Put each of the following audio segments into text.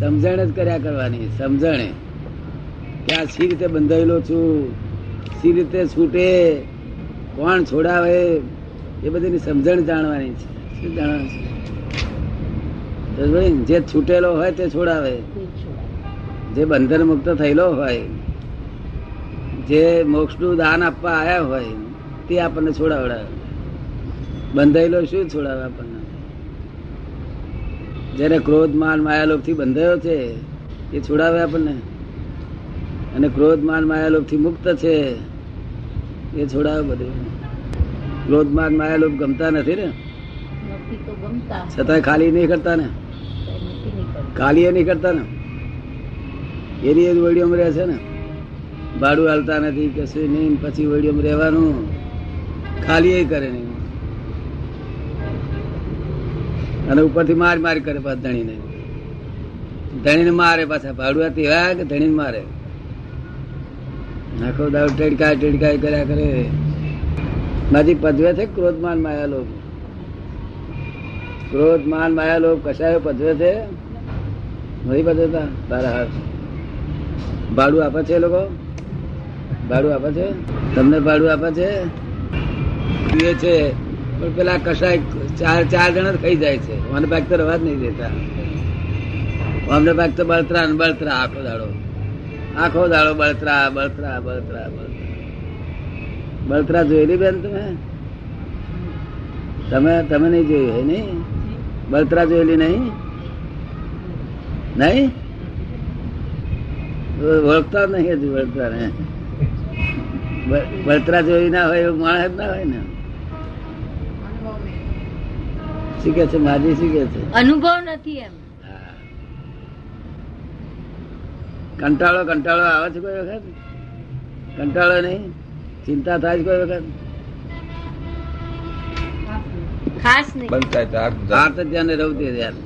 સમજણ જ કર્યા કરવાની, સમજણ. કે આ સી રીતે બંધાયેલો છું? સી રીતે છૂટે? કોણ છોડાવે? એ બધીની સમજણ જાણવાની છે. શું જાણવાનું છે? જે છૂટેલો હોય તે છોડાવે. જે બંધન મુક્ત થયેલો હોય, જે મોક્ષનું દાન આપવા આવ્યા હોય, તે આપણને છોડાવડાવે. બંધાયેલો શું છોડાવે આપણને? જેને ક્રોધ માન માયાલોભથી બંધાયો છે એ છોડાવે આપણને. અને ક્રોધ માન માયાલોભથી મુક્ત છે એ છોડાવે બધું. ક્રોધ માન માયાલોભ ગમતા નથી ને? છતાં છતાંય ખાલી નહીં કરતા ને? ખાલી એ નહીં કરતા ને? એની એ વડીઓમાં રહે છે ને? ભાડું હાલતા નથી કશું નહીં પછી વડીઓમાં રહેવાનું. ખાલી એ કરે નહીં. અને ઉપરથી માર માર કરે પાછા ધણીને. ધણીને મારે પાછા ભાડુઆ તેવા કે ધણીને મારે? આખો દાવ ટેડકાય ટેડકાય કર્યા કરે. બાજી પદવે છે ક્રોધ માન માયા લોક ક્રોધ માન માયા લોક કશાયો પદવે છે? નહીં પદવતા? તારા હાથ. ભાડું આપે છે લોકો? ભાડું આપે છે? તમને ભાડું આપે છે? છે. પણ પેલા કશાય ચાર ચાર જણા ખાઈ જાય છે. વન ભાગ તો રવા જ નહીં દેતા. અમને ભાગ તો બળતરા ને બળતરા, આખો દાડો. આખો દાડો બળતરા બળતરા બળતરા બળતરા. બળતરા જોયેલી બેન તમે? તમે તમે નહીં જોયું હે નહીં? બળતરા જોયેલી નહીં? નહીં? જ નહીં હજુ બળતરા ને બળતરા જોઈ ના હોય એવું માણસ ના હોય ને. શું કે છે માજી શું કે છે. અનુભવ નથી એમ. કંટાળો કંટાળો આવે છે કોઈ વખત? કંટાળો નહીં? ચિંતા થાય છે કોઈ વખત? ખાસ નહીં. બંધ થાય તો આખું તો ધ્યાન રવતી ધ્યાન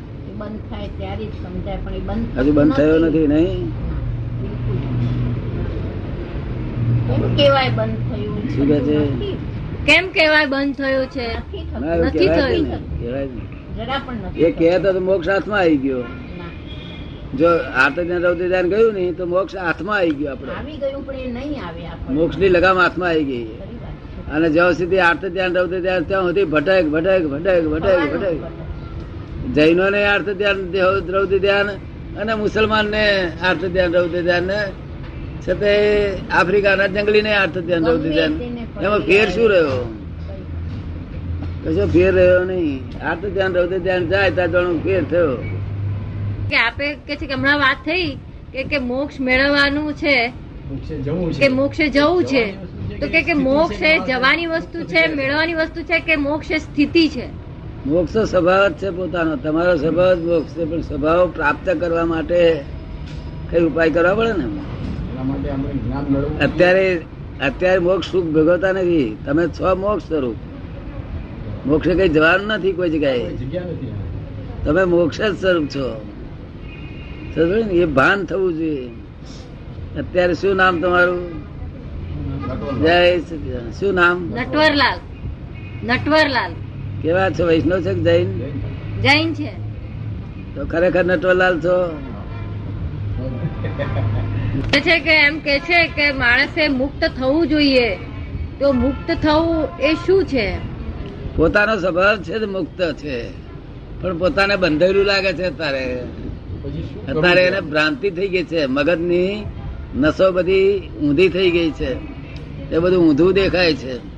બંધ થાય ત્યારે જ સમજાય પણ બંધ હજુ બંધ થયો નથી નહીં? કેમ કેવાય બંધ થયું? શું છે? નથી. કેમ કેવાય બંધ થયું છે નથી થયું. એ કહે તો મોક્ષ હાથમાં આવી ગયો. જો ધ્યાન ધ્યાન ગયું નહીં તો મોક્ષ હાથમાં આવી ગયો આપડે આવી ગયું પણ એ નહીં આવે આપણને. મોક્ષની લગામ હાથમાં આવી ગઈ. અને જ્યાં સુધી આર્ત ધ્યાન રવતી ધ્યાન ત્યાં સુધી ભટક ભટક ભટક ભટક ભટક. જૈનો ને આર્થ ધ્યાન રૌદ્ર ધ્યાન અને મુસલમાન ને આર્થ ધ્યાન રૌદ્ર ધ્યાન ને છતાં આફ્રિકાના જંગલી ને આર્થ ધ્યાન રૌદ્ર ધ્યાન એમાં ફેર શું રહ્યો? કશો ફેર રહ્યો નહીં. તો ધ્યાન રહ્યું ધ્યાન જાય ત્યાં જાણું ફેર થયો. કે આપે કે છે કે હમણાં વાત થઈ કે કે મોક્ષ મેળવવાનું છે. કે મોક્ષે જવું છે. તો કે કે મોક્ષ એ જવાની વસ્તુ છે મેળવવાની વસ્તુ છે કે મોક્ષ એ સ્થિતિ છે? મોક્ષ સ્વભાવ જ છે પોતાનો. તમારો સ્વભાવ જ મોક્ષ છે પણ સ્વભાવ પ્રાપ્ત કરવા માટે કઈ ઉપાય કરવા પડે ને? એના માટે આપણે જ્ઞાન મેળવવું અત્યારે અત્યારે મોક્ષ સુખ ભોગવતા નથી. તમે છ મોક્ષ સ્વરૂપ. મોક્ષે કઈ જવાનું નથી કોઈ જગ્યાએ. જગ્યા તમે મોક્ષ જ સ્વરૂપ છો. એ ભાન થવું જોઈએ. અત્યારે શું નામ તમારું? જય શું નામ? નટવરલાલ. નટવરલાલ. કેવા છો? વૈષ્ણવ છે કે જૈન? જૈન છે. તો ખરેખર નટવરલાલ છો? છે કે એમ કે છે કે માણસે મુક્ત થવું જોઈએ. તો મુક્ત થવું એ શું છે? પોતાનો સ્વભાવ છે મુક્ત છે. પણ પોતાને બંધાયેલું લાગે છે અત્યારે. શું અત્યારે એને ભ્રાંતિ થઈ ગઈ છે. મગજની નસો બધી ઊંધી થઈ ગઈ છે. એ બધું ઊંધું દેખાય છે.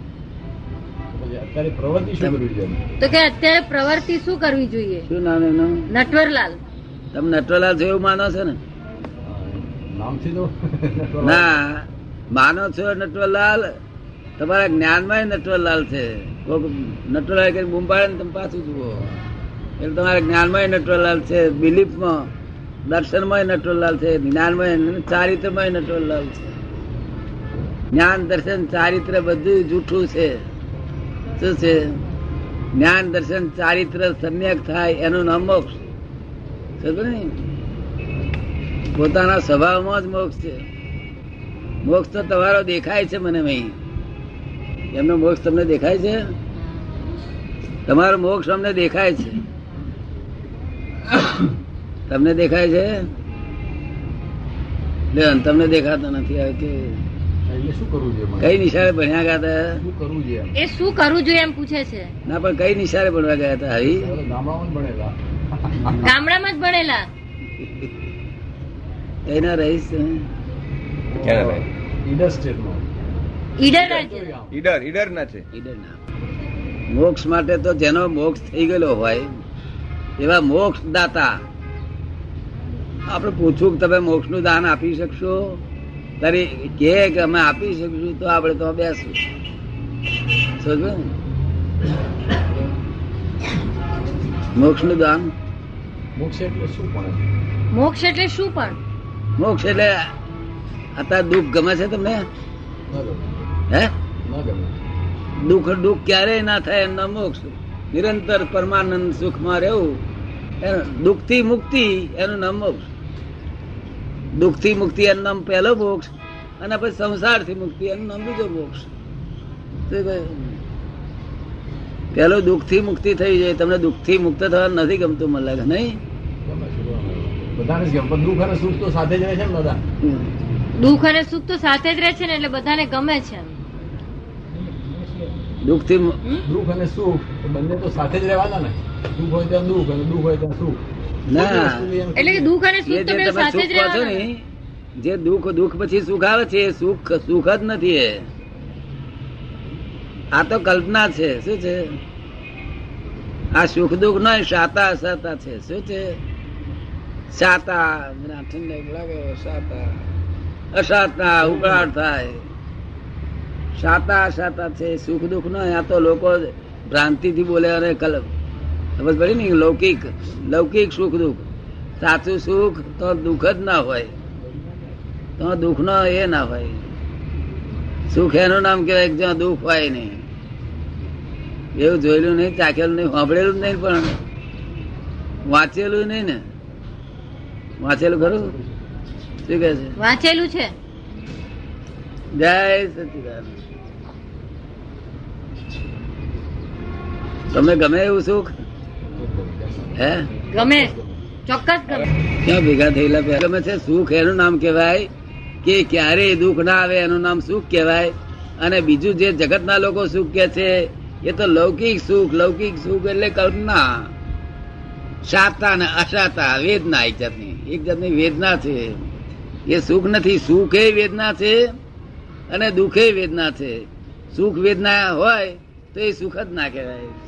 અત્યારે પ્રવૃત્તિ શું કરવી જોઈએ? તો કે અત્યારે પ્રવૃત્તિ શું કરવી જોઈએ? શું નામ એનું? નટવરલાલ. તમે નટવરલાલ જેવું માનો છો ને? નામથી તો ના માનો છો નટવરલાલ. તમારા જ્ઞાનમાં નટવરલાલ છે. નટવરલાલ કરી પાડે ને તમે પાછું જુઓ. એટલે તમારા જ્ઞાનમાં નટવરલાલ છે, બિલીફમાં, દર્શનમાં નટવરલાલ છે, જ્ઞાનમાં ચારિત્રમાં નટવરલાલ છે. જ્ઞાન, દર્શન, ચારિત્ર બધું જૂઠું છે. શું છે? જ્ઞાન, દર્શન, ચારિત્ર સમ્યક થાય એનું નામ મોક્ષ. ને પોતાના સ્વભાવમાં જ મોક્ષ છે. મોક્ષ તો તમારો દેખાય છે મને અહીં એમનો મોક્ષ તમને દેખાય છે? તમારો મોક્ષ અમને દેખાય છે. તમને દેખાય છે? તમને દેખાતા નથી કે? કઈ નિશાળે ભણ્યા ગયા હતા? શું કરવું જોઈએ એ શું કરવું જોઈએ એમ પૂછે છે. ના પણ કઈ નિશાળે ભણવા ગયા હતા હરી? ગામડામાં જ ભણેલા. ગામડામાં જ ભણેલા. કઈ ના રહીશ? ક્યાં? ઈડર ઈડર રાજ્ય ઈડર ઈડર ના મોક્ષ માટે તો જેનો મોક્ષ થઈ ગયેલો હોય એવા મોક્ષ દાતા આપણે પૂછવું કે તમે મોક્ષનું દાન આપી શકશો? તારી કે કે અમે આપી શકશું તો આપણે તો બેસું સમજો મોક્ષનું મોક્ષનું દાન? મોક્ષ એટલે શું પણ? મોક્ષ એટલે શું પણ? મોક્ષ એટલે અત્યારે દુઃખ ગમે છે તમને? ગમે હે? દુઃખ દુઃખ ક્યારેય ના થાય એમના મોક્ષ. નિરંતર પરમાનંદ સુખમાં રહેવું એનું દુઃખથી મુક્તિ એનું નામ મોક્ષ. દુઃખથી મુક્તિ એનું નામ પહેલો મોક્ષ અને પછી સંસારથી મુક્તિ એનું નામ બીજો મોક્ષ. પેલો દુઃખથી મુક્તિ થઈ જાય તમને દુઃખથી મુક્ત થવા નથી ગમતું મને લાગે નહીં. બધાને ગમે પણ દુઃખ અને સુખ તો સાથે જ રહે છે ને બધા દુઃખ અને સુખ તો સાથે જ રહે છે ને એટલે બધાને ગમે છે એમ. દુઃખથી દુઃખ અને સુખ બંને તો સાથે જ રહેવાના ને. દુઃખ હોય ત્યાં દુઃખ અને દુઃખ હોય ત્યાં સુખ. ના. એટલે કે દુઃખ અને સુખ તો બે તમે સાથે જ રહેવાના જે દુઃખ દુઃખ પછી સુખ આવે છે સુખ સુખ જ નથી એ. આ તો કલ્પના છે શું છે? આ સુખ દુઃખ નો સાતા અસાતા છે શું છે? સાતા મને ઠંડક લાગે સાતા. અસાતા ઉકળાટ થાય. સાતા સાતા છે સુખ દુઃખ નો આ તો લોકો ભ્રાંતિ થી બોલે અને કલમ સમજ પડી ને? લૌકિક લૌકિક સુખ દુઃખ. સાચું સુખ તો દુઃખ જ ના હોય. તો દુઃખ નો એ ના હોય. સુખ એનું નામ કહેવાય જ્યાં દુઃખ હોય નહીં. એવું જોયેલું નહીં ચાખેલું નહીં સાંભળેલું નહીં પણ. વાંચેલું નહીં ને? વાંચેલું ખરું? શું કહે છે? વાંચેલું છે. જય સચિદાન તમને ગમે એવું સુખ? હે? ગમે. ચોક્કસ ગમે. ક્યાં ભેગા થયેલા ગમે છે? સુખ એનું નામ કહેવાય કે ક્યારેય દુઃખ ના આવે એનું નામ સુખ કહેવાય. અને બીજું જે જગતના લોકો સુખ કે છે એ તો લૌકિક સુખ લૌકિક સુખ એટલે કલ્પના. સાતા ને અસાતા વેદના એક જાતની. એક જાતની વેદના છે. એ સુખ નથી. સુખ એ વેદના છે અને દુઃખ એ વેદના છે. સુખ વેદના હોય તો એ સુખ જ ના કહેવાય.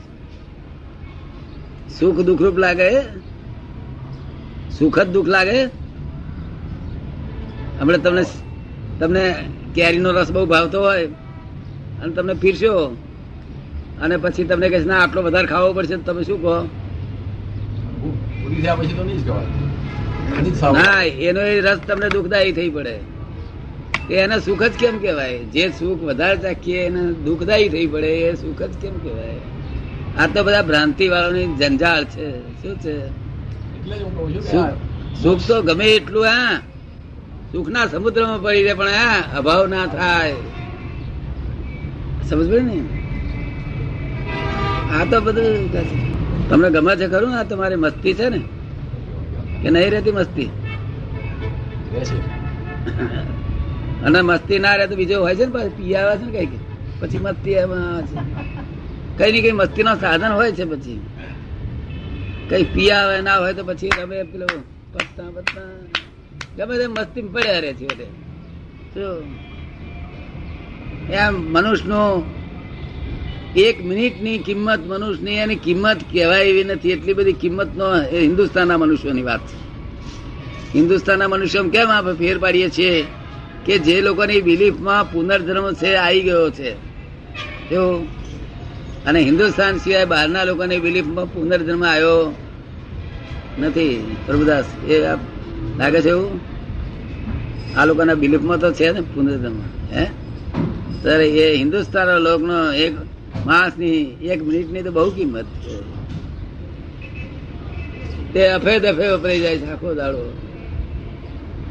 સુખ દુઃખરૂપ લાગે? સુખદ દુઃખ લાગે? હમણાં તમને તમને કેરીનો રસ બહુ ભાવતો હોય અને તમને પીરસ્યો અને પછી તમને કહે ના આટલો વધારે ખાવો પડશે તમે શું કહો? જ જ ના એનો એ રસ તમને દુઃખદાયી થઈ પડે. એને સુખ જ કેમ કહેવાય? જે સુખ વધારે ચાખીએ એને દુઃખદાયી થઈ પડે એ સુખ જ કેમ કહેવાય? આ તો બધા ભ્રાંતિ વાળાની જંજાળ છે. શું છે? સુખ તો ગમે એટલું હા. સુખના સમુદ્રમાં પડી રહે પણ હા અભાવ ના થાય. સમજ ને? આ તો બધું તમને ગમે છે ખરું? આ તમારી મસ્તી છે ને? કે નહીં રહેતી મસ્તી? અને મસ્તી ના રહે તો બીજો હોય છે ને પછી પી આવે છે ને કઈ પછી મસ્તી આવે છે. કઈ ની કઈ મસ્તી નો સાધન હોય છે પછી. કઈ પિયા ના હોય તો પછી તમે પેલો પત્તા પત્તા. ગમે તે મસ્તી પડ્યા રહે છે બધે. એમ મનુષ્યનો એક મિનિટની કિંમત મનુષ્યની, એની કિંમત કહેવાય એવી નથી. એટલી બધી કિંમત નો એ હિન્દુસ્તાનના મનુષ્યોની વાત છે. હિન્દુસ્તાનના મનુષ્યો કેમ આપણે ફેર પાડીએ છીએ કે જે લોકોની બિલીફમાં પુનર્જન્મ છે આવી ગયો છે? એવું અને હિન્દુસ્તાન સિવાય બહારના લોકોની બિલીફમાં પુનર્જન્મ આવ્યો નથી. પ્રભુદાસ, એ લાગે છે એવું? આ લોકોના બિલીફમાં તો છે ને પુનર્જન્મ, હે? ત્યારે એ હિન્દુસ્તાન લોકનો એક માણસની એક મિનિટની તો બહુ કિંમત છે. તે અફે દફે વપરાઈ જાય છે, આખો દાડો.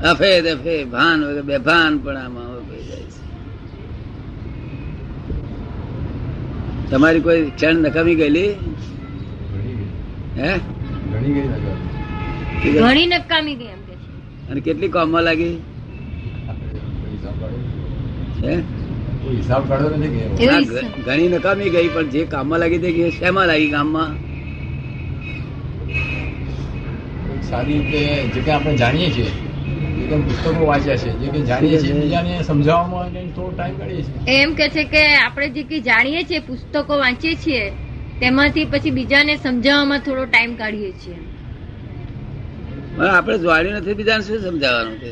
અફે દફે ભાન વગર બે ભાન પણ આમાં વપરાઈ જાય છે તમારી કોઈ ક્ષણ નકામી ગયેલી? ગઈ. હે? ઘણી ગઈ નજર. ઘણી નકામી ગઈ એમ કે અને કેટલી કોમમાં લાગી? ઘણી નકામી ગઈ પણ જે કામમાં લાગી તે કે શેમાં લાગી કામમાં? સારી રીતે જે કે આપણે જાણીએ છીએ પુસ્તકો વાંચ્યા છે જે કે જાણીએ છીએ. બીજાને સમજાવવામાં થોડો ટાઈમ કાઢીએ છીએ. એમ કે છે કે આપણે જે કઈ જાણીએ છીએ પુસ્તકો વાંચીએ છીએ તેમાંથી પછી બીજાને સમજાવવામાં થોડો ટાઈમ કાઢીએ છીએ. આપણે જાણ્યું નથી બીજાને શું સમજાવવાનું છે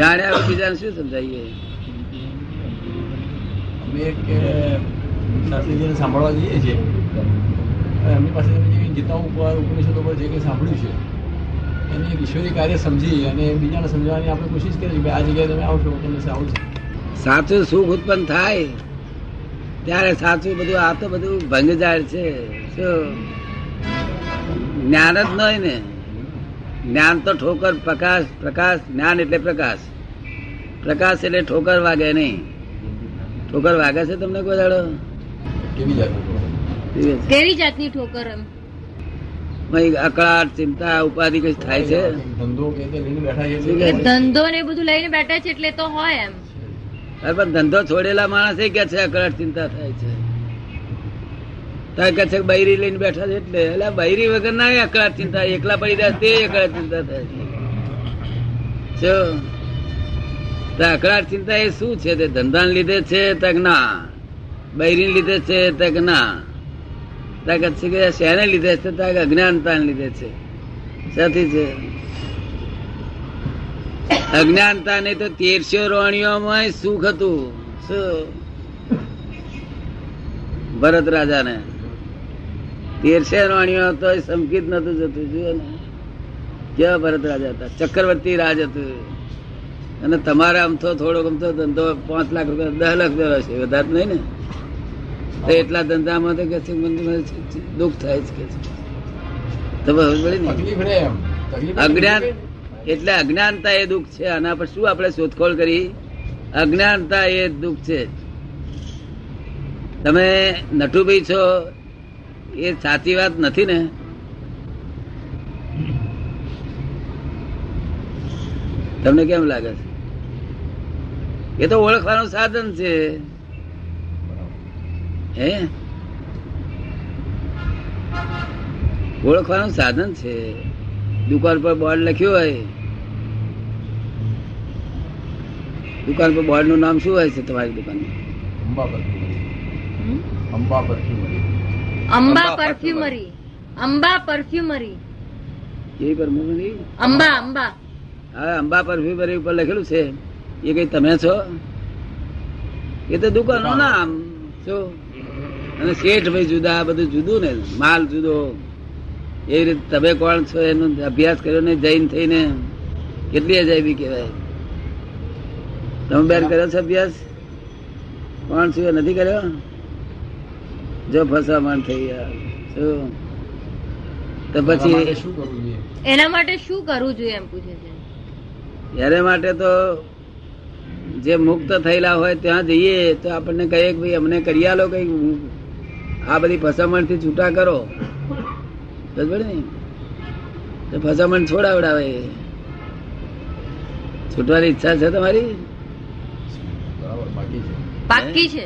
જાણ્યા બીજાને શું સમજાવીએ? અમે એક શાસ્ત્રીજીને સાંભળવા જઈએ છીએ. એમની પાસે જે ગીતા ઉપર ઉપનિષદો ઉપર જે કંઈ સાંભળ્યું છે એની એક ઈશ્વરી કાર્ય સમજી અને બીજાને સમજાવવાની આપણે કોશિશ કરીએ છીએ કે આ જગ્યાએ તમે આવશો તમને આવું છે સાચું સુખ ઉત્પન્ન થાય. ત્યારે સાચું બધું આ તો બધું ભંગ જાય છે. શું? જ્ઞાન જ નહીં ને. જ્ઞાન તો ઠોકર પ્રકાશ પ્રકાશ જ્ઞાન એટલે પ્રકાશ. પ્રકાશ એટલે ઠોકર વાગે નહીં. ઠોકર વાગે છે તમને કોઈ દાડો? કેવી જાતની ઠોકર એમ? અકળાટ ચિંતા ઉપાધિ કઈ થાય છે? ધંધો કે તે લઈને બેઠા છે શું કે કહે? ધંધો ને બધું લઈને બેઠા છે એટલે તો હોય એમ. અરે પણ ધંધો છોડેલા માણસ એ કે છે અકળાટ ચિંતા થાય છે. તારે કે છે બૈરી લઈને બેઠા છે એટલે? એટલે બૈરી વગર ના અકળાટ ચિંતા એકલા પડી જાય તે અકળાટ ચિંતા થાય છે. જો તો અકળાટ ચિંતા એ શું છે? તે ધંધાને લીધે છે તક ના. બૈરી લીધે છે તક ના. તક છે શેને લીધે છે? તક અજ્ઞાનતાને લીધે છે. સાથી છે. અજ્ઞાનતા ને તો તેરસો રોણીઓમાં સુખ હતું. ભરત રાજાને. તેરસે રોણીઓ તો સમકિત નતું જતું, જુઓ ને. કેવા ભરત રાજા હતા? ચક્રવર્તી રાજ હતું. અને તમારે આમ તો થોડો ગમતો ધંધો પાંચ લાખ રૂપિયા, દસ લાખ જેવો છે. વધારે નહીં ને. તો એટલા ધંધામાં તો કે છે દુઃખ થાય છે કે છે. તમે અજ્ઞાન એટલે અજ્ઞાનતા એ દુઃખ છે આના પર શું આપણે શોધખોળ કરી? અજ્ઞાનતા એ દુઃખ છે. તમે નટુભાઈ છો એ સાચી વાત નથી ને? તમને કેમ લાગે છે? એ તો ઓળખવાનું સાધન છે. હે? ઓળખવાનું સાધન છે. દુકાન પર બોર્ડ લખ્યું હોય. દુકાન પર બોર્ડનું નામ શું હોય છે તમારી દુકાન Amba perfumery Amba perfumery Amba perfumery. Amba perfumery. એ અંબા અંબા. હા અંબા પરફ્યુમરી ઉપર લખેલું છે. એ કઈ તમે છો? એ તો દુકાનનું નામ. શું અને શેઠ ભાઈ જુદા આ બધું જુદું ને માલ જુદો. એવી રીતે તમે કોણ છો એનો અભ્યાસ કર્યો ને જૈન થઈને કેટલી અજાયબી કહેવાય? તમે બેન કર્યો છો અભ્યાસ? કોણ છું એ નથી કર્યો? જો ફસામણ થઈ ગયા. શું? તો પછી શું કરવું જોઈએ? એના માટે શું કરવું જોઈએ એમ પૂછે છે. એને માટે તો જે મુક્ત થયેલા હોય ત્યાં જઈએ તો આપણને કહીએ કે ભાઈ અમને કરી આલો કઈ આ બધી ફસામણથી છૂટા કરો. બરાબર ને તો ફસામણ છોડાવડાવે છૂટવાની ઈચ્છા છે તમારી? બરાબર બાકી છે. પાકી છે.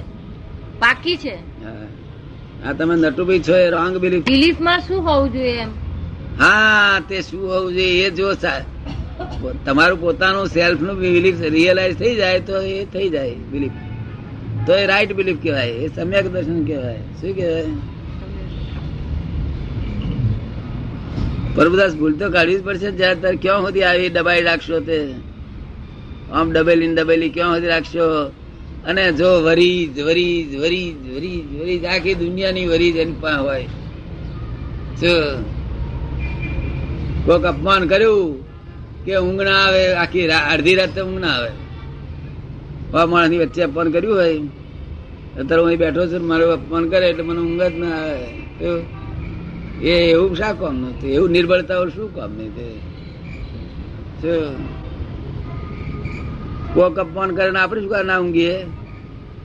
પાકી છે. હા. આ તમે નટુભાઈ છો એ રોંગ બિલીફમાં શું હોવું જોઈએ એમ? હા તે શું હોવું જોઈએ એ જો તમારું પોતાનું સેલ્ફનું બિલીફ રિયલાઇઝ થઈ જાય તો એ થઈ જાય બિલીફ તો એ રાઈટ બિલીફ કહેવાય, એ સમ્યક દર્શન કહેવાય. શું કહેવાય? પ્રભુદાસ ભૂલ તો કાઢવી જ પડશે જ્યારે તારે ક્યાં સુધી આવી દબાઈ રાખશો તે? આમ ડબેલી ડબેલી ક્યાં સુધી રાખશો? અને જો વરીજ વરીજ વરીજ વરીજ વરીજ, આખી દુનિયાની વરીજ એની પાસે હોય. જો કોક અપમાન કર્યું કે ઊંઘ ના આવે, આખી અડધી રાત ઊંઘ ના આવે. માણસની વચ્ચે અપમાન કર્યું હોય? અત્યારે હું બેઠો છું મારું અપમાન કરે એટલે મને ઊંઘ જ ના આવે. એ એવું શા કામનું એવું નિર્બળતા શું કામ નહીં તે? કોક અપમાન કરે ને આપણે શું કામ ના ઊંઘીએ?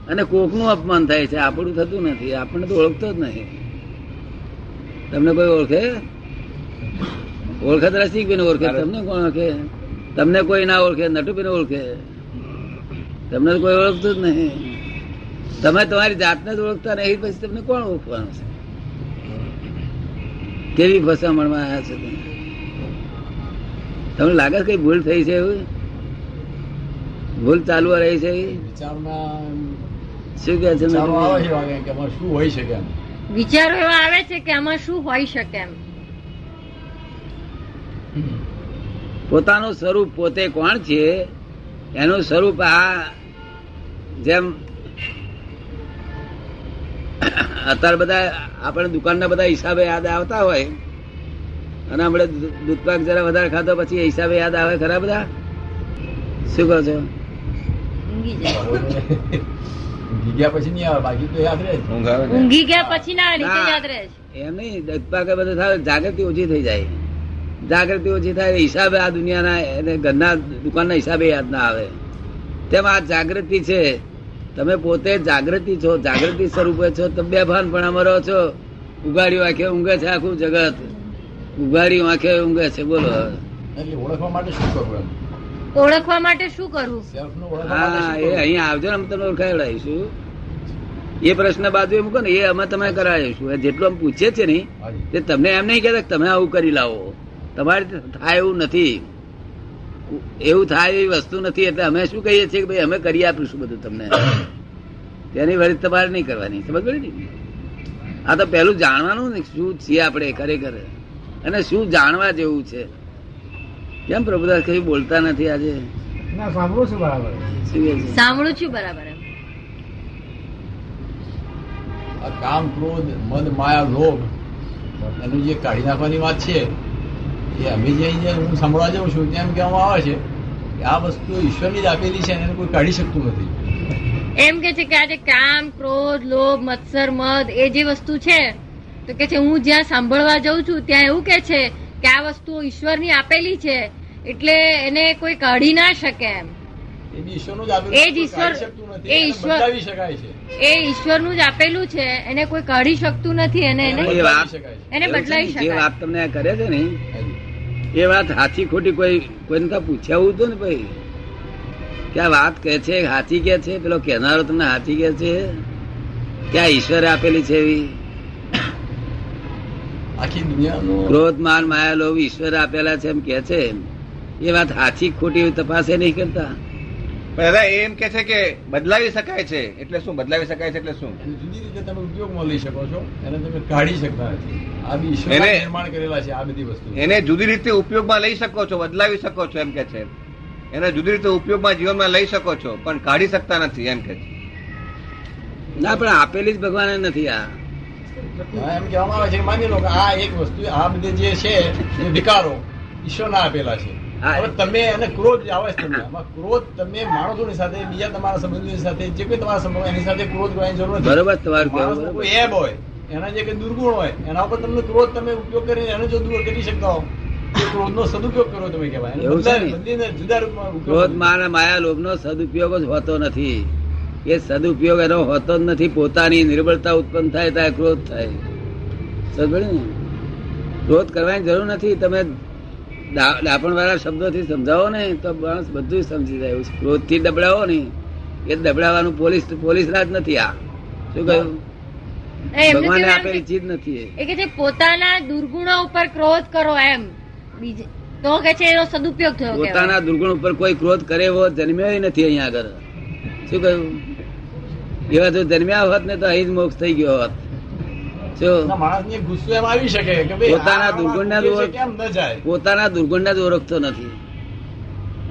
અને કોકનું અપમાન થાય છે આપણું થતું નથી આપણને તો ઓળખતો જ નથી તમને કોઈ ઓળખે? ઓળખે તો રસિકભાઈ ઓળખે તમને કોણ ઓળખે? તમને કોઈ ના ઓળખે નટુભાઈ ઓળખે. તમને કોઈ ઓળખતું જ નહીં. તમે તમારી જાતને જ ઓળખતા નહીં પછી તમને કોણ ઓળખવાનું છે? કેવી ફસામણમાં આવ્યા છો તમે? તમને લાગે કઈ ભૂલ થઈ છે એવું? ભૂલ ચાલુ રહી છે શું કે છે શું હોય શકે એમ? વિચારો એવા આવે છે કે આમાં શું હોય શકે એમ? પોતાનું સ્વરૂપ પોતે કોણ છે? એનું સ્વરૂપ આ જેમ અત્યારે બધા આપણે દુકાનના બધા હિસાબે યાદ આવતા હોય અને આપણે દૂધપાક જરા વધારે ખાતો પછી એ હિસાબે યાદ આવે ખરા બધા? શું કહો છો? ઊંઘી જાય. ઊંઘી ગયા પછી નહીં આવે બાકી તો યાદ રહે જ. ઊંઘ આવે ને. ઊંઘી ગયા પછી ના રીતે ના. યાદ રહે છે. એમ નહીં દૂધપાકે બધું થાય જાગૃતિ ઓછી થઈ જાય. જાગૃતિ ઓછી થાય હિસાબે આ દુનિયાના એને ઘરના દુકાનના હિસાબે યાદ ના આવે. તેમ આ જાગૃતિ છે તમે પોતે જાગૃતિ છો જાગૃતિ સ્વરૂપે છો તમે બે ભાન પણ રહો છો. ઉગાડી આંખે ઊંઘે છે આખું જગત. ઉગાડી આંખે ઊંઘે છે બોલો. ઓળખવા માટે શું કરવું ઓળખવા માટે શું કરવું સેલ્ફનું ઓળખવા માટે હા એ અહીંયા આવજો ને અમે તમને ઓળખાવડાવીશું. એ પ્રશ્ન બાજુ મૂકો ને એ અમે તમે કરાવીશું. એ જેટલું અમે પૂછીએ છે ને. તે તમને એમ નહીં કહેતા કે તમે આવું કરી લાવો. તમારે થાય એવું નથી. એવું થાય એવી વસ્તુ નથી એટલે અમે શું કહીએ છીએ કે ભાઈ અમે કરી આપીશું બધું તમને. તેની વળી તમારે નહીં કરવાની સમજ પડી ને? આ તો પેલું જાણવાનું ને શું છીએ આપણે ખરેખર. અને શું જાણવા જેવું છે? કેમ પ્રભુદાસ કઈ બોલતા નથી આજે? સાંભળું છું બરાબર. શું કહે છે? સાંભળું છું બરાબર કામ ક્રોધ મદ માયા લોભ એનું જે કાઢી નાખવાની વાત છે એ અભિજય જે હું સંભળવા જાઉં છું તેમ કહેવામાં આવે છે આ વસ્તુ ઈશ્વરની જ આપેલી છે એને કોઈ કાઢી શકતું નથી. એમ કે છે કે આજે કામ, ક્રોધ, લોભ, મત્સર, મદ એ જે વસ્તુ છે, તો કે છે હું જ્યાં સાંભળવા જાઉં છું, ત્યાં એવું કે છે કે આ વસ્તુ ઈશ્વરની આપેલી છે, એટલે એને કોઈ કાઢી ના શકે એમ. એ જ આપેલું એ જ કોઈ ઈશ્વર- કાઢી શકતું નથી. એ ઈશ્વર- બદલાવી શકાય છે. એ ઈશ્વરનું જ આપેલું છે એને કોઈ કાઢી શકતું નથી અને એને એ બદલાવી વાત- શકાય છે. એને એવું છે ને, બદલાવી જે વાત તમને કરે છે ને એ વાત સાચી ખોટી કોઈ કોઈને તો પૂછ્યાવું હતું ને ભાઈ કે આ વાત કે છે હાથી કે છે પેલો કહેનારો તમને હાથી કે છે? કે આ ઈશ્વરે આપેલી છે એવી? આખી દુનિયાનું ક્રોધ માન માયા લોભ ઈશ્વરે આપેલા છે એમ કે છે એ વાત હાથી ખોટી તપાસે નહીં કરતા. દાદા એ એમ કે છે કે બદલાવી શકાય છે. એટલે શું? બદલાવી શકાય છે એટલે શું? એને જુદી રીતે તમે ઉપયોગમાં લઈ શકો છો. એને તમે કાઢી શકતા નથી. આ બી એને- નિર્માણ કરેલા છે આ બધી વસ્તુ. એને જુદી રીતે ઉપયોગમાં લઈ શકો છો બદલાવી શકો છો એમ કે છે. એને જુદી રીતે ઉપયોગમાં જીવનમાં લઈ શકો છો પણ કાઢી શકતા નથી એમ કે છે. ના પણ આપેલી જ ભગવાને નથી આ. એમ કહેવામાં આવે છે. માની લો કે આ એક વસ્તુ આ બધી જે છે એ વિકારો ઈશ્વરના આપેલા છે. તમે એને ક્રોધ આવે છે તમને. ક્રોધ તમે માણસોની સાથે બીજા તમારા સંબંધીની સાથે જે કોઈ તમારા સંબંધ એની સાથે ક્રોધ કરવાની જરૂર નથી. બરોબર તમારું. કોઈ એબ હોય એના જે કઈ દુર્ગુણ હોય એના ઉપર તમને ક્રોધ તમે ઉપયોગ કરીને એને જો દૂર કરી શકતા હો ક્રોધનો સદુપયોગ કરો તમે કહેવાય. જુદા રૂપમાં ક્રોધ માન અને માયા લોભનો સદુપયોગ જ હોતો નથી. એ સદુપયોગ એનો હોતો જ નથી પોતાની નિર્બળતા ઉત્પન્ન થાય ત્યાં ક્રોધ થાય. સમજ ને? ક્રોધ કરવાની જરૂર નથી. તમે ડાપણ વાળા શબ્દોથી સમજાવો ને તો માણસ બધું સમજી જાય. એવું ક્રોધથી ડબડાવો ને એ દબડાવાનું પોલીસ પોલીસ રાજ નથી આ. શું કહ્યું? ભગવાને આપેલી ચીજ નથી. એ. કે પોતાના દુર્ગુણો ઉપર ક્રોધ કરો એમ. બીજે તો કે છે એનો સદુપયોગ થયો પોતાના દુર્ગુણ ઉપર કોઈ ક્રોધ કરે એવો જન્મ્યો નથી અહીંયા આગળ. શું કહ્યું? એવા જો જન્મ્યા હોત ને તો અહીં જ મોક્ષ થઈ ગયો હોત. પોતાના ન દુર્ગુણ ને ઓળખતો નથી.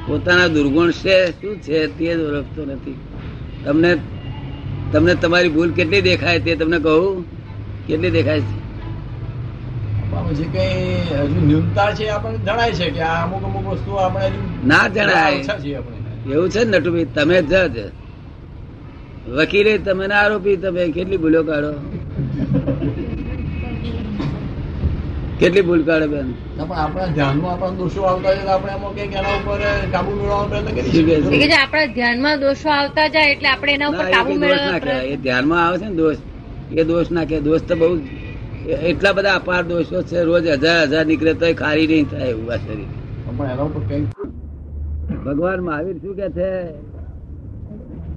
પોતાના દુર્ગુણ છે શું છે તે જ ઓળખતો નથી. તમને તમને તમારી ભૂલ કેટલી દેખાય તે તમને કહું? કેટલી દેખાય છે? જે કઈ હજુ ન્યૂનતા છે આપણને જણાય છે કે આ અમુક અમુક વસ્તુ આપણે ના જણાય. એવું છે ને નટુભાઈ? તમે જજ વકીલે તમે ના આરોપી તમે કેટલી ભૂલો કાઢો? કેટલી ભૂલ કાઢે બેન? આપણા ધ્યાનમાં આપણા દોષો આવતા છે આપણે એમાં કંઈક એના ઉપર કાબુ મેળવવાનો પ્રયત્ન કરી શું કહે શકીએ. છે? એ કે આપણા ધ્યાનમાં દોષો આવતા જાય એટલે આપણે એના ઉપર કાબુ મેળવવા એ ધ્યાનમાં આવે છે ને દોષ. એ દોષ નાખે દોષ તો બહુ એટલા બધા અપાર દોષો છે રોજ હજાર હજાર નીકળે તો ખારી નહીં થાય એવું આ શરીર. પણ એના ઉપર કઈ ભગવાન મહાવીર શું કે છે?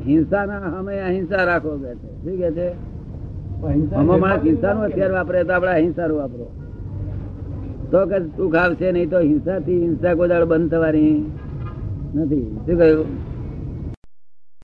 હિંસા ના અમે અહિંસા રાખો કે છે. શું કે છે? આમાં નું હથિયાર વાપરે તો આપણે અહિંસાનું વાપરો. તો કે તું આવશે નહીં તો હિંસાથી હિંસા કોઈ દાડો બંધ થવાની. નથી. શું કહ્યું?